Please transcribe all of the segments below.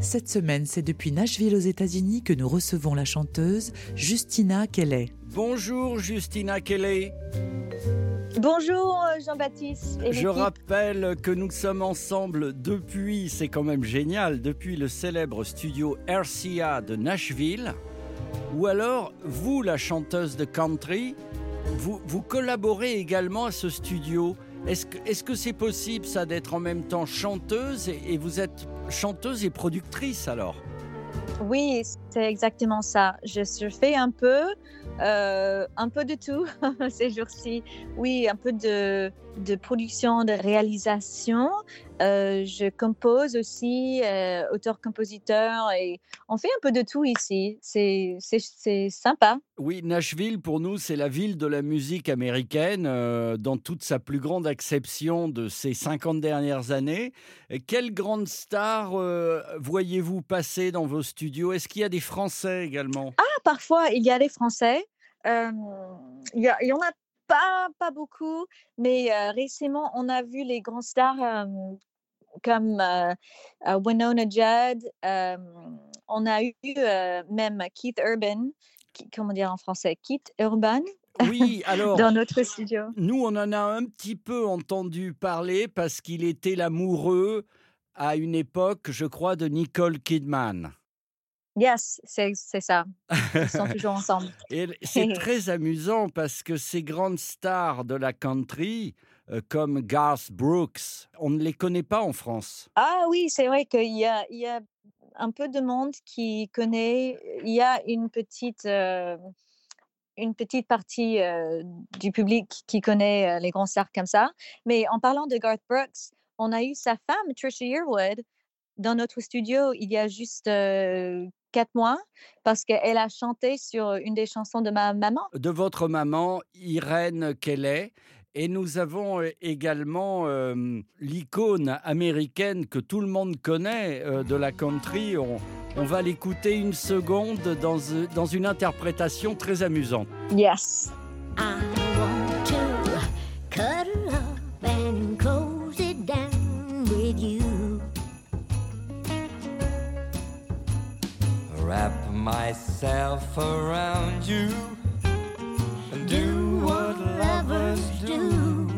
Cette semaine, c'est depuis Nashville aux États-Unis que nous recevons la chanteuse Justina Kelly. Bonjour Justina Kelly. Bonjour euh, Jean-Baptiste. Je rappelle que nous sommes ensemble depuis, c'est quand même génial, depuis le célèbre studio RCA de Nashville. Ou alors, vous, la chanteuse de country, vous, vous collaborez également à ce studio. Est-ce que c'est possible, ça, d'être en même temps chanteuse et, vous êtes chanteuse et productrice alors? Oui, c'est exactement ça. Je, fais un peu, euh, un peu de tout ces jours-ci. Oui, un peu de production, de réalisation. Euh, je compose aussi, euh, auteur-compositeur, et on fait un peu de tout ici. C'est sympa. Oui, Nashville, pour nous, c'est la ville de la musique américaine euh, dans toute sa plus grande acception de ces 50 dernières années. Et quelle grande star voyez-vous passer dans vos studios? Est-ce qu'il y a des Français également? Ah, parfois, il y a des Français. Il y, a- il y en a pas, pas beaucoup, mais euh, récemment, on a vu les grands stars euh, comme euh, Winona Judd. on a eu même Keith Urban, qui- comment dire en français, Keith Urban, Oui, alors, dans notre studio. nous, on en a un petit peu entendu parler parce qu'il était l'amoureux à une époque, je crois, de Nicole Kidman. Yes, c'est ça. Ils sont toujours ensemble. Et c'est très amusant parce que ces grandes stars de la country, euh, comme Garth Brooks, on ne les connaît pas en France. Ah oui, c'est vrai qu'il y a, il y a un peu de monde qui connaît. Il y a une petite, euh, une petite partie euh, du public qui connaît les grands stars comme ça. Mais en parlant de Garth Brooks, on a eu sa femme, Trisha Yearwood, dans notre studio il y a juste euh, quatre mois parce qu'elle a chanté sur une des chansons de ma maman. De votre maman, Irène Kelly. Et nous avons également euh, l'icône américaine que tout le monde connaît euh, de la country. On, on va l'écouter une seconde dans, dans une interprétation très amusante. Yes. I want to cuddle up and cozy down with you. Wrap myself around you and do what lovers do.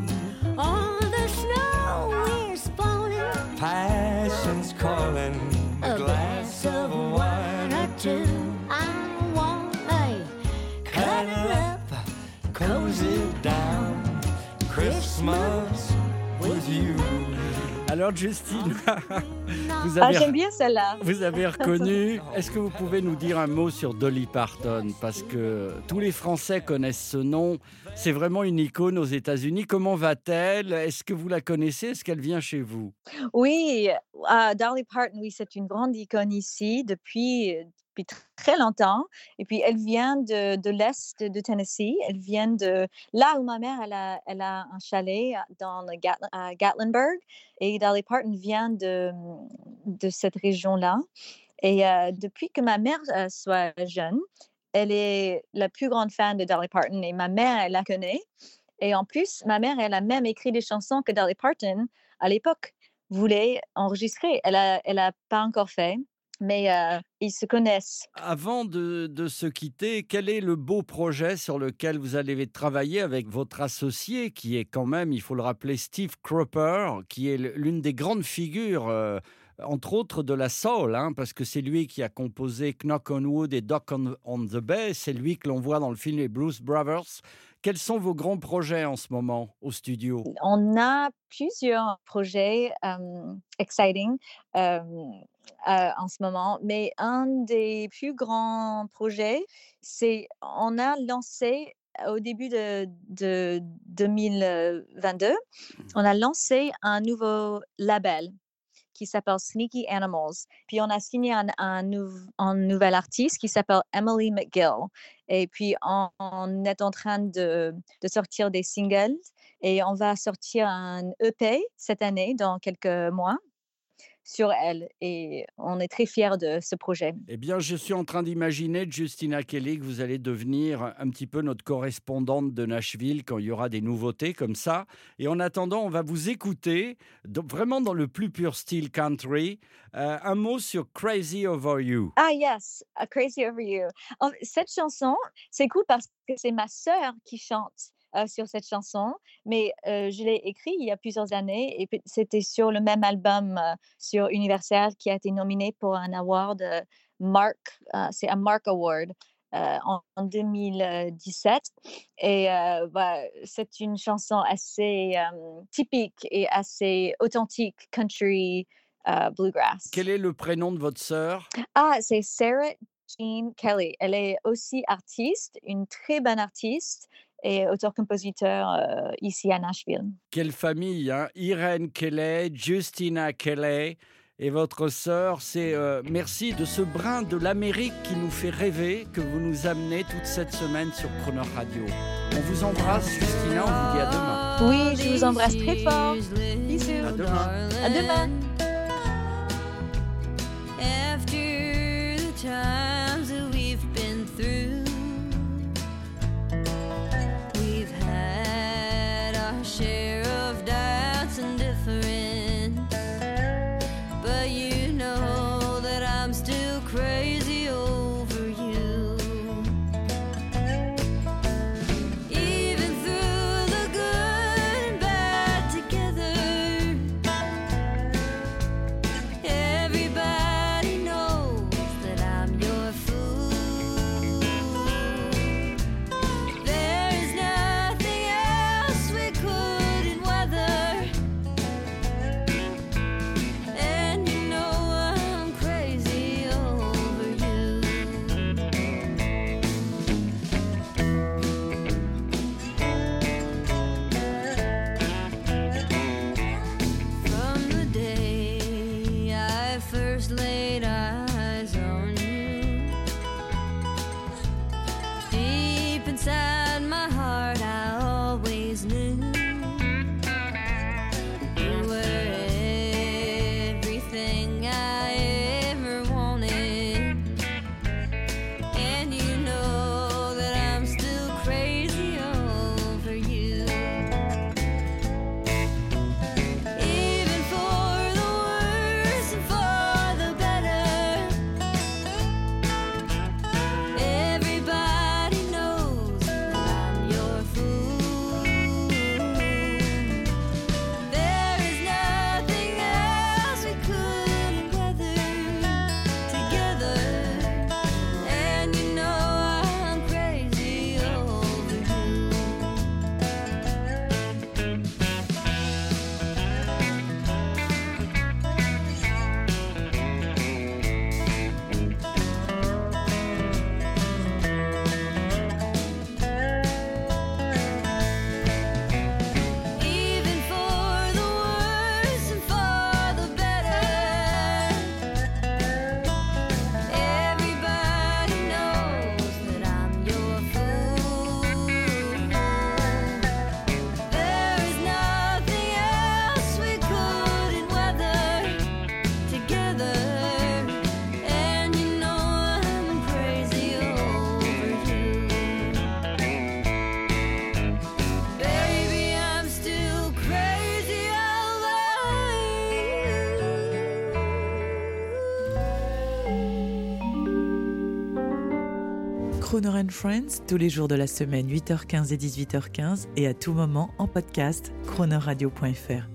All the snow is falling, Passion's calling, a glass of wine or two. I want a Cuddle up, cozy down, Christmas with you. Alors Justine, vous Ah, avez, j'aime bien celle-là. vous avez reconnu. Est-ce que vous pouvez nous dire un mot sur Dolly Parton? Parce que tous les Français connaissent ce nom. C'est vraiment une icône aux États-Unis. Comment va-t-elle? Est-ce que vous la connaissez? Est-ce qu'elle vient chez vous? Oui, euh, Dolly Parton, oui, c'est une grande icône ici depuis, depuis tr- très longtemps. Et puis, elle vient de, de l'Est de Tennessee. Elle vient de là où ma mère, elle a, elle a un chalet à- dans le Gatlinburg. Et Dolly Parton vient de, de cette région-là. Et euh, depuis que ma mère euh, soit jeune, elle est la plus grande fan de Dolly Parton. Et ma mère, elle la connaît. Et en plus, ma mère, elle a même écrit des chansons que Dolly Parton, à l'époque, voulait enregistrer. Elle a, elle a pas encore fait, mais ils se connaissent. Avant de, se quitter, quel est le beau projet sur lequel vous allez travailler avec votre associé, qui est quand même, il faut le rappeler, Steve Cropper, qui est l'une des grandes figures, entre autres de la soul, hein, parce que c'est lui qui a composé Knock on Wood et Dock on, on the Bay. C'est lui que l'on voit dans le film Les Blues Brothers. Quels sont vos grands projets en ce moment au studio? On a plusieurs projets euh, exciting euh, euh, en ce moment, mais un des plus grands projets, c'est on a lancé au début de, de 2022, on a lancé un nouveau label qui s'appelle Sneaky Animals. Puis on a signé un, un, nou- un nouvel artiste qui s'appelle Emily McGill. Et puis on, on est en train de, de sortir des singles et on va sortir un EP cette année dans quelques mois sur elle. Et on est très fiers de ce projet. Eh bien, je suis en train d'imaginer, Justina Kelly, que vous allez devenir un petit peu notre correspondante de Nashville quand il y aura des nouveautés comme ça. Et en attendant, on va vous écouter, donc vraiment dans le plus pur style country. Euh, un mot sur Crazy Over You. Ah yes, A Crazy Over You. Cette chanson, c'est cool parce que c'est ma sœur qui chante euh, sur cette chanson, mais euh, je l'ai écrit il y a plusieurs années et c'était sur le même album euh, sur Universal qui a été nominé pour un award Mark, c'est un Mark Award. en, en 2017 et bah, c'est une chanson assez typique et assez authentique country bluegrass. Quel est le prénom de votre sœur? Ah, c'est Sarah Jean Kelly. Elle est aussi artiste, une très bonne artiste et auteur-compositeur euh, ici à Nashville. Quelle famille hein? Irène Kelly, Justina Kelly et votre sœur. C'est euh, merci de ce brin de l'Amérique qui nous fait rêver que vous nous amenez toute cette semaine sur Croner Radio. On vous embrasse, Justina. On vous dit à demain. Oui, je vous embrasse très fort. Bisous. À demain. À demain. Croner Friends, tous les jours de la semaine, 8h15 et 18h15, et à tout moment en podcast, cronerradio.fr.